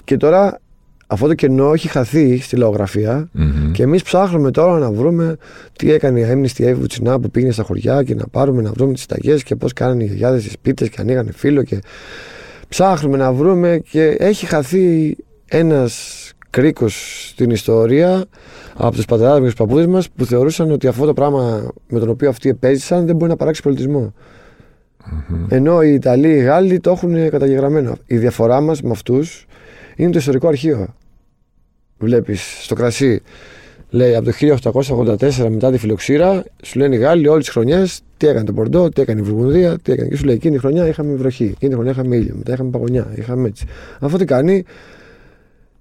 Και τώρα αυτό το κενό έχει χαθεί στη λαογραφία mm-hmm. και εμείς ψάχνουμε τώρα να βρούμε τι έκανε η αίμνηστη Εύη Βουτσινά που πήγαινε στα χωριά και να πάρουμε να βρούμε τις συνταγέ και πώς κάνανε οι γιαγιάδες τις πίτες και ανοίγανε φίλο. Και ψάχνουμε να βρούμε και έχει χαθεί ένας κρίκος στην ιστορία από τους πατεράδες και τους παππούδες μας που θεωρούσαν ότι αυτό το πράγμα με τον οποίο αυτοί επέζησαν δεν μπορεί να παράξει πολιτισμό. Mm-hmm. Ενώ οι Ιταλοί, οι Γάλλοι το έχουν καταγεγραμμένο. Η διαφορά μας με αυτούς είναι το ιστορικό αρχείο. Βλέπεις στο κρασί, λέει από το 1884 μετά τη φυλλοξήρα, σου λένε οι Γάλλοι όλες τις χρονιές τι έκανε το Μπορντό, τι έκανε η Βουργουνδία, τι έκανε. Και σου λέει εκείνη η χρονιά είχαμε βροχή, εκείνη η χρονιά είχαμε ήλιο, μετά είχαμε παγωνιά, είχαμε έτσι. Αυτό τι κάνει,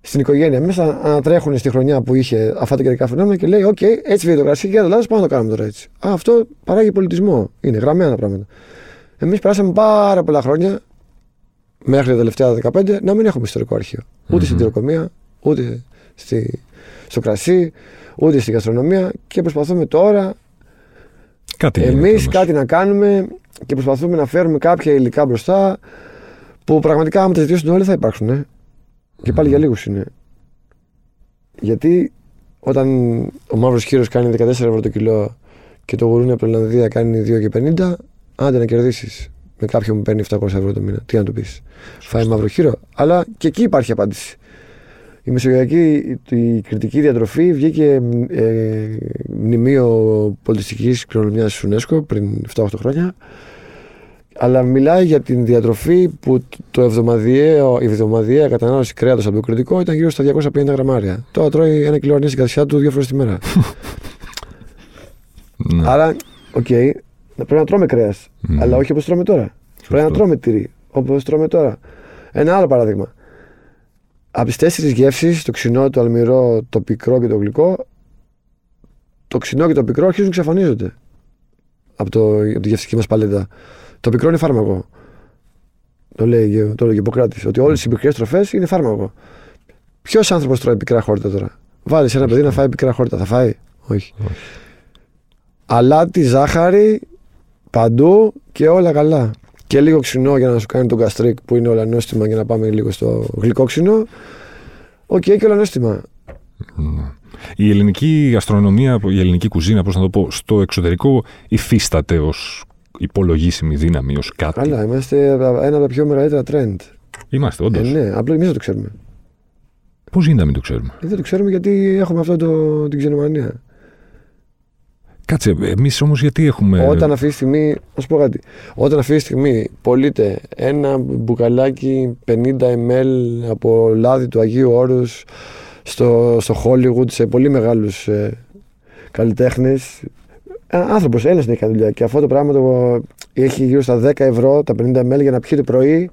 στην οικογένεια μέσα ανατρέχουν στη χρονιά που είχε αυτά τα καιρικά φαινόμενα και λέει: OK, okay, έτσι βγαίνει το κρασί και έλα δω, πάμε να το κάνουμε τώρα έτσι. Α, αυτό παράγει πολιτισμό. Είναι γραμμένα πράγματα. Εμείς περάσαμε πάρα πολλά χρόνια μέχρι τα τελευταία 15 να μην έχουμε ιστορικό αρχείο. Ούτε mm-hmm. στην τυροκομεία, ούτε στη, στο κρασί, ούτε στη γαστρονομία και προσπαθούμε τώρα εμείς κάτι να κάνουμε και προσπαθούμε να φέρουμε κάποια υλικά μπροστά που πραγματικά άμα τα ζητήσουν όλοι θα υπάρξουν. Ε. Και πάλι για λίγους είναι. Γιατί όταν ο μαύρος χείρος κάνει 14 ευρώ το κιλό και το γουρούνι από την Ολλανδία κάνει 2,50, άντε να κερδίσεις με κάποιον που παίρνει 700 ευρώ το μήνα. Τι να του πεις. Φάει μαύρο χείρο. Αλλά και εκεί υπάρχει απάντηση. Η μεσογειακή η κριτική διατροφή βγήκε ε, μνημείο πολιτιστικής κληρονομιάς τη UNESCO πριν 7-8 χρόνια αλλά μιλάει για την διατροφή που το εβδομαδιαίο, η εβδομαδιαία κατανάλωση κρέατος από το κριτικό ήταν γύρω στα 250 γραμμάρια. Τώρα τρώει ένα κιλό αρνής στην κατσιά του δύο φορές τη μέρα. ναι. Άρα, OK, okay, πρέπει να τρώμε κρέας. Mm. Αλλά όχι όπως τρώμε τώρα. Σωστό. Πρέπει να τρώμε τυρί όπως τρώμε τώρα. Ένα άλλο παράδειγμα. Από τις τέσσερις γεύσεις, το ξινό, το αλμυρό, το πικρό και το γλυκό, το ξινό και το πικρό αρχίζουν να εξαφανίζονται από, το, από τη γευστική μας παλέτα. Το πικρό είναι φάρμακο. Το λέει, το λέει ο Ιπποκράτης. Ότι όλες οι πικρές τροφές είναι φάρμακο. Ποιος άνθρωπος τρώει πικρά χόρτα τώρα; Βάλεις ένα παιδί να φάει πικρά χόρτα. Θα φάει; Όχι. Όχι. Αλάτι, ζάχαρη, παντού και όλα καλά. Και λίγο ξινό για να σου κάνει το gastrique που είναι όλα νόστιμα για να πάμε λίγο στο γλυκόξινο. OK, okay, και όλα νόστιμα. Ναι. Η ελληνική γαστρονομία, η ελληνική κουζίνα, πώς να το πω, στο εξωτερικό υφίσταται ως υπολογίσιμη δύναμη ως κάτι. Καλά, είμαστε ένα από τα πιο μεγαλύτερα trend. Είμαστε, όντως. Ε, ναι, απλά εμείς δεν το ξέρουμε. Πώς γίνεται να μην το ξέρουμε; Ε, δεν το ξέρουμε γιατί έχουμε αυτό το, την ξενομανία. Κάτσε, εμείς όμως γιατί έχουμε. Όταν αυτή τη στιγμή, να σου πω κάτι. Όταν αυτή τη στιγμή πωλείται ένα μπουκαλάκι 50 ml από λάδι του Αγίου Όρους στο, στο Hollywood σε πολύ μεγάλους ε, καλλιτέχνες, άνθρωπος, ένας δεν έχει δουλειά. Και αυτό το πράγμα το έχει γύρω στα 10 ευρώ, τα 50 ml για να πιει το πρωί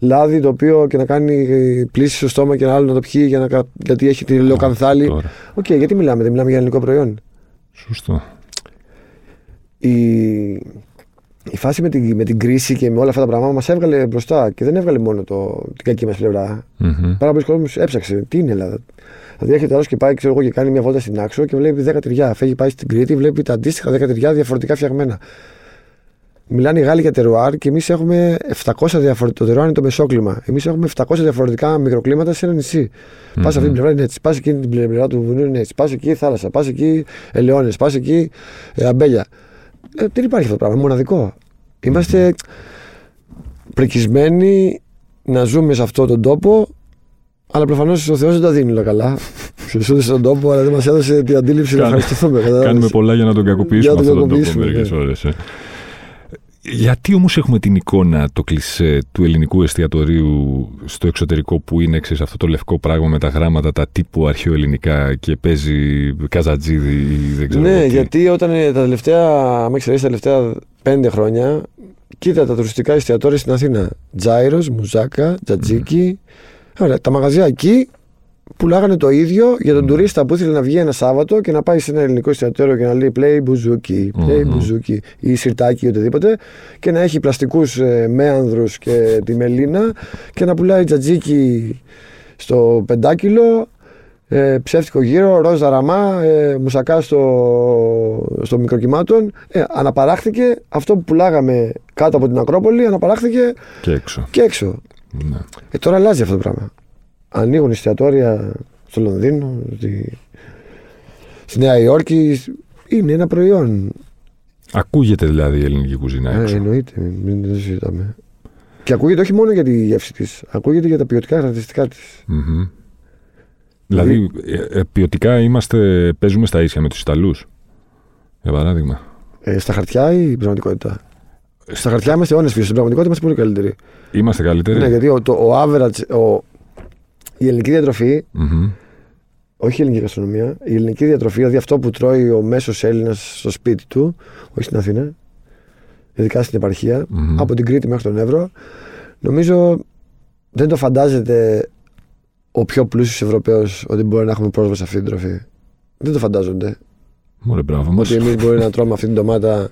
λάδι το οποίο και να κάνει πλύση στο στόμα και ένα άλλο να το πιει για να, γιατί έχει την ελαιοκανθάλη. OK, okay, γιατί μιλάμε, δεν μιλάμε για ελληνικό προϊόν; Σωστό. Η, η φάση με την, με την κρίση και με όλα αυτά τα πράγματα μας έβγαλε μπροστά και δεν έβγαλε μόνο το, την κακή μας πλευρά. Mm-hmm. Πάρα πολύς κόσμος έψαξε τι είναι η Ελλάδα; Δηλαδή έρχεται άλλος και πάει ξέρω εγώ, και κάνει μια βόλτα στη Νάξο και βλέπει 10 τυριά. Φεύγει, πάει στην Κρήτη, βλέπει τα αντίστοιχα 10 τυριά διαφορετικά φτιαγμένα. Μιλάνε οι Γάλλοι για τερουάρ και εμείς έχουμε 700 διαφορετικά. Το τερουάρ είναι το μεσόκλημα. Εμείς έχουμε 700 διαφορετικά μικροκλίματα σε ένα νησί. Mm-hmm. Πα αυτή την πλευρά είναι έτσι. Πας εκεί την πλευρά του βουνού είναι έτσι. Πας εκεί θάλασσα. Πας εκεί ελαιώνες. Πας εκεί ε, αμπέλια. Ε, δεν υπάρχει αυτό το πράγμα. Μοναδικό. Είμαστε πρικισμένοι να ζούμε σε αυτόν τον τόπο, αλλά προφανώς ο Θεός δεν τα δίνει όλα καλά. Ζούμε στον τόπο, αλλά δεν μας έδωσε την αντίληψη να ευχαριστηθούμε. Κάνουμε πολλά για να τον κακοποιήσουμε Για να τον αυτόν τον τόπο κακοποιήσουμε, μερικές ώρες. Γιατί όμως έχουμε την εικόνα, το κλισέ του ελληνικού εστιατορίου στο εξωτερικό που είναι ξέρεις, αυτό το λευκό πράγμα με τα γράμματα, τα τύπου αρχαιοελληνικά και παίζει καζατζίδι ή δεν ξέρω Ναι, τι. γιατί όταν ε, τα τελευταία, άμα εξαιρέσει τα τελευταία πέντε χρόνια, κοίτα τα τουριστικά εστιατόρια στην Αθήνα. Τζάιρος, Μουζάκα, Τζατζίκι. Ωραία, τα μαγαζιά εκεί πουλάγανε το ίδιο για τον τουρίστα που ήθελε να βγει ένα Σάββατο και να πάει σε ένα ελληνικό εστιατόριο και να λέει play μπουζούκι, play Μμμ. μπουζούκι ή σιρτάκι ή οτιδήποτε και να έχει πλαστικούς ε, μέανδρους και τη μελίνα και να πουλάει τζατζίκι στο πεντάκιλο ε, ψεύτικο γύρο, ροζ δαραμά, ε, μουσακά στο, στο μικροκυμάτων. Ε, αναπαράχθηκε αυτό που πουλάγαμε κάτω από την Ακρόπολη, αναπαράχθηκε Και έξω. και έξω. Ναι. Ε, τώρα αλλάζει αυτό το πράγμα. Ανοίγουν εστιατόρια στο Λονδίνο, στη, στη Νέα Υόρκη. Είναι ένα προϊόν. Ακούγεται δηλαδή η ελληνική κουζίνα Ε, έξω. εννοείται, μην μην το συζητάμε. Και ακούγεται όχι μόνο για τη γεύση της, ακούγεται για τα ποιοτικά χαρακτηριστικά της. Μμμ. Δηλαδή, ε, ε, ποιοτικά είμαστε, παίζουμε στα ίσια με τους Ιταλούς. Για παράδειγμα. Ε, στα χαρτιά ή η πραγματικότητα; Στα χαρτιά είμαστε αιώνε πίσω. Στην πραγματικότητα είμαστε πολύ καλύτεροι. Είμαστε καλύτεροι. Ναι, γιατί ο, το, ο average, ο, η ελληνική διατροφή, Μμμ. όχι η ελληνική γαστρονομία, η ελληνική διατροφή, δηλαδή αυτό που τρώει ο μέσος Έλληνας στο σπίτι του, όχι στην Αθήνα, ειδικά στην επαρχία, Μμμ. από την Κρήτη μέχρι τον Εύρο, νομίζω δεν το φαντάζεται ο πιο πλούσιος Ευρωπαίος ότι μπορεί να έχουμε πρόσβαση σε αυτή την τροφή. Δεν το φαντάζονται. Μωρέ, μπράβο μας. Ότι εμείς μπορεί να τρώμε αυτή την ντομάτα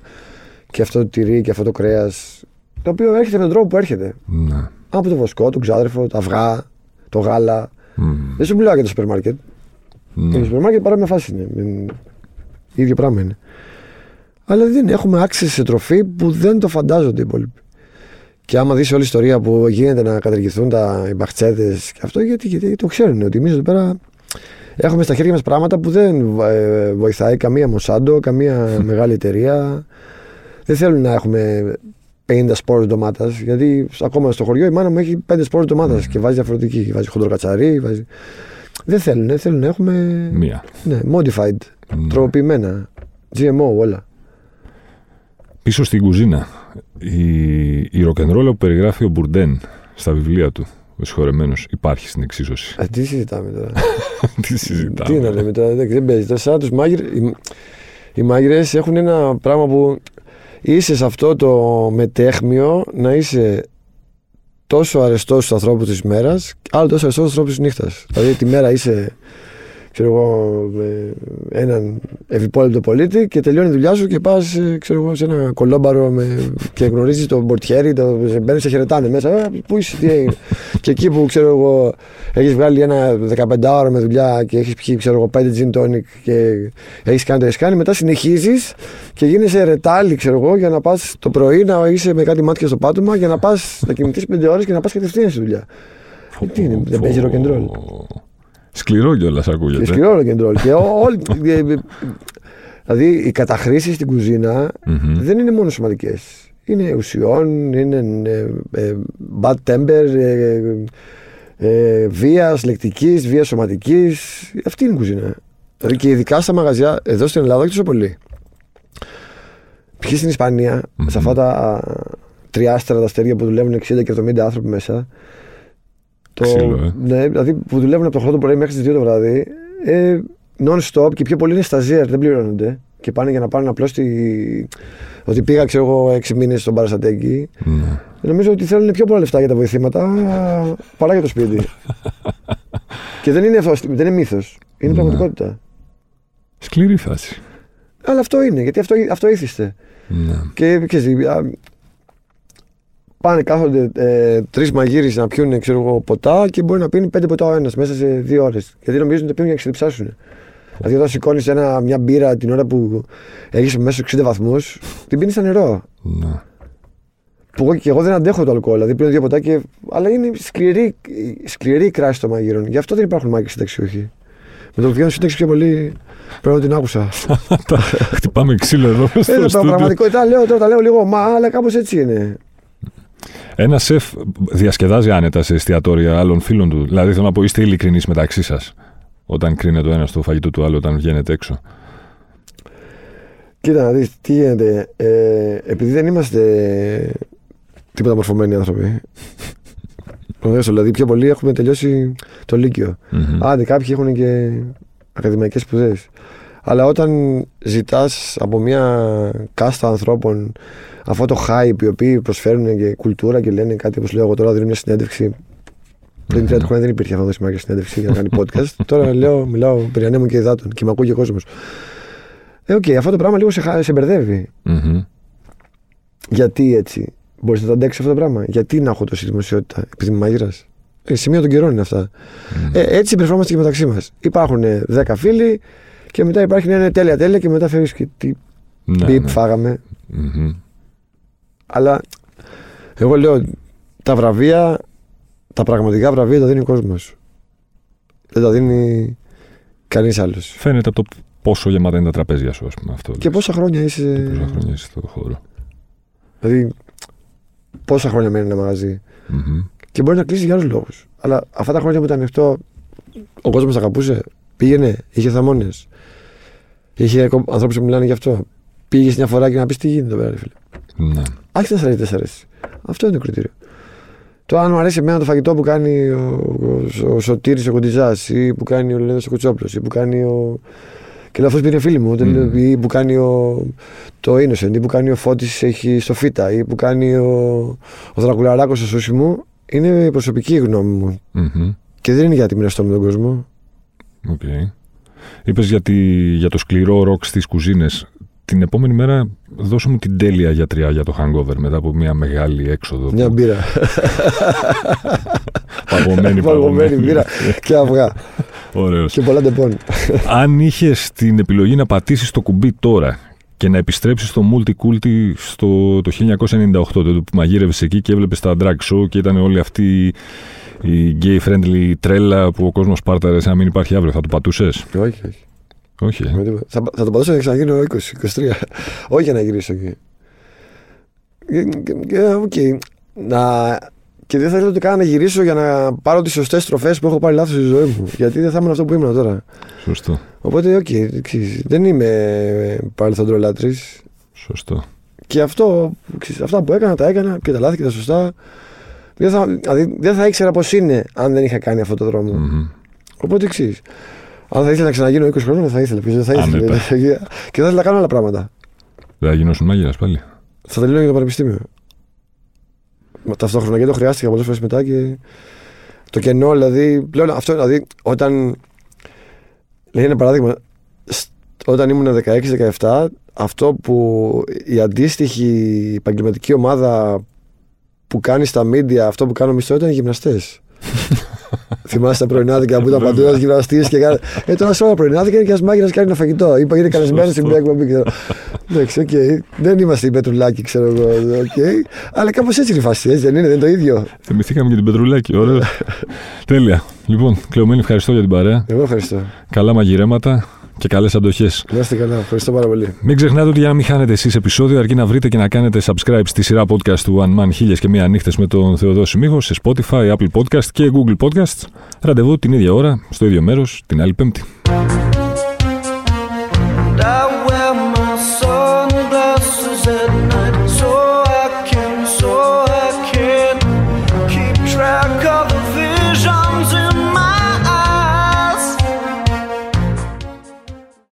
και αυτό το τυρί και αυτό το κρέας. Το οποίο έρχεται με τον τρόπο που έρχεται. Ναι. Από το βοσκό, τον ξάδερφο, τα αυγά, το γάλα. Μμ. Δεν σου μιλάω για το σούπερ μάρκετ. Ναι. Το σούπερ μάρκετ παρόμοια φάση είναι. Δεν- ίδιο πράγμα είναι. Αλλά δεν έχουμε άξιση σε τροφή που δεν το φαντάζονται οι υπόλοιποι. Και άμα δεις όλη η ιστορία που γίνεται να καταργηθούν τα οι μπαχτσέδες και αυτό, γιατί, γιατί το ξέρουν ότι εμείς εδώ πέρα έχουμε στα χέρια μας πράγματα που δεν ε, βοηθάει καμία Μοσάντο, καμία μεγάλη εταιρεία. Δεν θέλουν να έχουμε 50 σπόρους ντομάτας, γιατί ακόμα στο χωριό η μάνα μου έχει 5 σπόρους ντομάτας και βάζει διαφορετική. Βάζει χοντροκατσαρί, βάζει. Δεν θέλουν, θέλουν να έχουμε. Μία. Ναι, modified, Ναι. τροποποιημένα. GMO όλα. Πίσω στην κουζίνα. Η, η ροκενρόλα που περιγράφει ο Μπουρντέν στα βιβλία του, ο συγχωρεμένος, υπάρχει στην εξίσωση. Α, τι συζητάμε τώρα; Τι συζητάμε; τι να λέμε τώρα, δεν, δεν παίζει. Τώρα, σαν τους μάγειρ, οι, οι μάγειρες έχουν ένα πράγμα που είσαι σε αυτό το μετέχμιο να είσαι τόσο αρεστός στους ανθρώπους της μέρας, άλλο τόσο αρεστός στους ανθρώπους της νύχτας. Δηλαδή τη μέρα είσαι ξέρω εγώ, με έναν ευυπόλοιπτο πολίτη και τελειώνει η δουλειά σου και πας σε ένα κολόμπαρο με, και γνωρίζεις τον πορτιέρι, το, σε μπαίνεις, σε χαιρετάνε μέσα. «Ε, πού είσαι, τι έγινε. και εκεί που ξέρω εγώ, έχεις βγάλει ένα 15 ώρα με δουλειά και έχεις πιει ξέρω εγώ, 5 gin tonic και έχεις κάνει το έχεις κάνει, μετά συνεχίζεις και γίνεσαι ρετάλι ξέρω εγώ, για να πας το πρωί να είσαι με κάτι μάτια στο πάτωμα για να πας να κοιμηθεί 5 ώρες και να πας κατευθείαν στη δουλειά. Φω, τι είναι, δεν φω. παίζει rock and roll. Σκληρό κιόλας Και ακούγεται. σκληρό rock and roll. και ό- όλοι. ε, ε, δηλαδή οι καταχρήσεις στην κουζίνα Μμμ. δεν είναι μόνο σωματικέ. Είναι ουσιών, είναι ε, ε, bad temper, ε, ε, βίας λεκτικής, βίας σωματικής. Αυτή είναι η κουζίνα. Δηλαδή και ειδικά στα μαγαζιά, εδώ στην Ελλάδα, όχι τόσο πολύ. Ποιοι στην ισπανια Μμμ. σε αυτά τα α, τριάστερα τα αστέρια που δουλεύουν 60 και 70 άνθρωποι μέσα. Το, Ξύλο, ε. ναι, δηλαδή που δουλεύουν από το 8 το πρωί μέχρι τις 2 το βράδυ. Ε, non-stop και πιο πολλοί είναι σταζιέρ, δεν πληρώνονται. Και πάνε για να πάρουν απλώς τη... ότι πήγα, ξέρω εγώ, 6 μήνες στον Παρασατέκη. Ναι. Νομίζω ότι θέλουν πιο πολλά λεφτά για τα βοηθήματα παρά για το σπίτι. και δεν είναι, αυτό, δεν είναι μύθος. Είναι Ναι. πραγματικότητα. Σκληρή φάση. Αλλά αυτό είναι, γιατί αυτό, αυτό ήθιστε. Ναι. Και ξέρεις, α, πάνε κάθονται ε, τρεις μαγείρες να πιούν ξέρω εγώ, ποτά και μπορεί να πίνει πέντε ποτά ο ένας μέσα σε δύο ώρες. Γιατί νομίζουν ότι πίνουν για να ξεδιψάσουν. Δηλαδή, όταν σηκώνεις μια μπύρα την ώρα που έχεις μέσα στου 60 βαθμούς, την πίνεις σαν νερό. Ναι. Που εγώ και εγώ δεν αντέχω το αλκοόλ. Δηλαδή, πίνω δύο ποτά και. Αλλά είναι σκληρή, σκληρή η κράση των μαγείρων. Γι' αυτό δεν υπάρχουν μάγειρες συνταξιούχοι. Με το βγαίνω σύνταξη πιο πολύ. Πρέπει να την άκουσα. Χτυπάμε ξύλο εδώ. στο Ε, στούντιο. πραγματικότητα λέω, τώρα τα λέω λίγο μα, αλλά κάπως έτσι είναι. Ένα σεφ διασκεδάζει άνετα σε εστιατόρια άλλων φίλων του. Δηλαδή, θέλω να πω, είστε ειλικρινείς μεταξύ σας. Όταν κρίνεται ο ένας το φαγητό του άλλου, όταν βγαίνετε έξω. Κοίτα να δεις τι γίνεται. Ε, επειδή δεν είμαστε τίποτα μορφωμένοι άνθρωποι. Γνωρίζω, δηλαδή πιο πολύ έχουμε τελειώσει το Λύκειο. Μμμ. Άντε, κάποιοι έχουν και ακαδημαϊκές σπουδές. Αλλά όταν ζητάς από μια κάστα ανθρώπων αυτό το hype οι οποίοι προσφέρουν και κουλτούρα και λένε κάτι όπως λέω εγώ τώρα δίνω μια συνέντευξη πριν 30 χρόνια δεν υπήρχε αυτό το σημείο συνέντευξη για να κάνει podcast. τώρα λέω, μιλάω περί ανέμων και υδάτων και με ακούει και ο κόσμος. Ε, οκ, αυτό το πράγμα λίγο σε, χα- σε μπερδεύει. Μμμ. Γιατί έτσι, μπορείς να το αντέξεις αυτό το πράγμα; Γιατί να έχω τόση δημοσιότητα, επειδή είμαι μάγειρας. Ε, σημεία των καιρών είναι αυτά. Ε, έτσι συμπεριφερόμαστε και μεταξύ μας. Υπάρχουν 10 φίλοι και μετά υπάρχει να είναι τέλεια τέλεια και μετά φεύγεις και τι Ναι, μπιπ ναι. φάγαμε. Μμμ. Αλλά εγώ λέω τα βραβεία, τα πραγματικά βραβεία τα δίνει ο κόσμος. Δεν τα δίνει κανείς άλλος. Φαίνεται από το πόσο γεμάτα είναι τα τραπέζια σου, ας πούμε. Αυτό Και λες. πόσα χρόνια Και είσαι. πόσα χρόνια είσαι στο χώρο. Δηλαδή, πόσα χρόνια μένει ένα μαγαζί. Μμμ. Και μπορεί να κλείσει για άλλους λόγους. Αλλά αυτά τα χρόνια που ήταν ανοιχτό, ο κόσμος τα αγαπούσε. Πήγαινε, είχε θαμώνες. Είχε ανθρώπους που μιλάνε γι' αυτό. Πήγες μια φορά και να πεις τι γίνεται εδώ πέρα, ρε φίλε. Ναι. Άρχισε να σ' αρέσει, δεν σ' αρέσει. Αυτό είναι το κριτήριο. Το αν μου αρέσει εμένα το φαγητό που κάνει ο, ο, ο Σωτήρης ο Κοντιζάς ή που κάνει ο Λένος ο Κουτσόπλος ή που κάνει ο... Και λέω αυτούς που είναι φίλοι μου, mm. ή που κάνει ο, το Innocent ή που κάνει ο Φώτης έχει στο Φίτα ή που κάνει ο, ο Δρακουλαράκος στο Sushimou είναι η προσωπική γνώμη μου Μμμ. και δεν είναι για να τη μοιραστώ με τον κόσμο. Οκ. Είπες για, τη, για το σκληρό ροκ στις κουζίνες. Την επόμενη μέρα δώσε μου την τέλεια γιατρειά για το hangover μετά από μια μεγάλη έξοδο. Μια που- μπύρα. Παγωμένη, Παγωμένη μπύρα και αυγά Ωραίος. και πολλά Depon. Αν είχες την επιλογή να πατήσεις το κουμπί τώρα και να επιστρέψεις στο Multiculti στο το 1998, τότε που μαγείρευες εκεί και έβλεπες τα drag show και ήταν όλη αυτή η gay friendly τρέλα που ο κόσμος πάρταρε σαν να μην υπάρχει αύριο, θα το πατούσες; όχι, όχι. Όχι. ε. Με τίποτα. Θα, θα το πατήσω να ξαναγίνω 20, 23. Όχι για να γυρίσω εκεί. Και- και- και, οκ. Να... Και δεν θα ήθελα ούτε καν να γυρίσω για να πάρω τις σωστές στροφές που έχω πάρει λάθος στη ζωή μου. Γιατί δεν θα ήμουν αυτό που ήμουν τώρα. Σωστό. Οπότε, οκ, ξέρεις, δεν είμαι παρελθοντολάτρης. Σωστό. Και αυτό, ξέρεις, αυτά που έκανα, τα έκανα και τα λάθη και τα σωστά. Δεν θα, δηλαδή, δεν θα ήξερα πώς είναι αν δεν είχα κάνει αυτό το δρόμο. Μμμ. Οπότε εξής. Αν θα ήθελα να ξαναγίνω 20 χρόνια, δεν θα ήθελα. Ποιος δεν θα ήθελε. Άνετα. και θα ήθελα να κάνω άλλα πράγματα. Δεν θα γινώσουν μάγειρας πάλι. Θα τελειώνω για το πανεπιστήμιο. Μα Ταυτόχρονα γιατί το χρειάστηκα πολλές φορές μετά και το κενό, δηλαδή. Πλέον αυτό, δηλαδή, όταν. Λέει ένα παράδειγμα. σ- Όταν ήμουν 16-17, αυτό που η αντίστοιχη επαγγελματική ομάδα που κάνεις στα media, αυτό που κάνουμε εμείς τώρα ήταν οι γυμναστές. Θυμάστε τα πρωινάδικα που ήταν παντού ένα γυμναστής και κάνει. Ε, τώρα σε όλα πρωινάδικα είναι και ένας μάγειρας κάνει ένα φαγητό. Είπα είναι καλεσμένος σε μια εκπομπή. ξέρω. Εντάξει, οκ. Δεν είμαστε η Πετρουλάκη, ξέρω εγώ. οκ. Αλλά κάπως έτσι είναι η φάση, έτσι δεν είναι, δεν είναι το ίδιο. Θυμηθήκαμε και την Πετρουλάκη. Ωραίο. Τέλεια. Λοιπόν, Κλεομένη, ευχαριστώ για την παρέα. Εγώ ευχαριστώ. Καλά μαγειρέματα και καλές αντοχές. Να είστε καλά. Ευχαριστώ πάρα πολύ. Μην ξεχνάτε ότι για να μην χάνετε εσείς επεισόδιο, αρκεί να βρείτε και να κάνετε subscribe στη σειρά podcast του Oneman χίλιες και μία νύχτες με τον Θεοδόση Μίχο σε Spotify, Apple Podcast και Google Podcasts. Ραντεβού την ίδια ώρα, στο ίδιο μέρος, την άλλη Πέμπτη.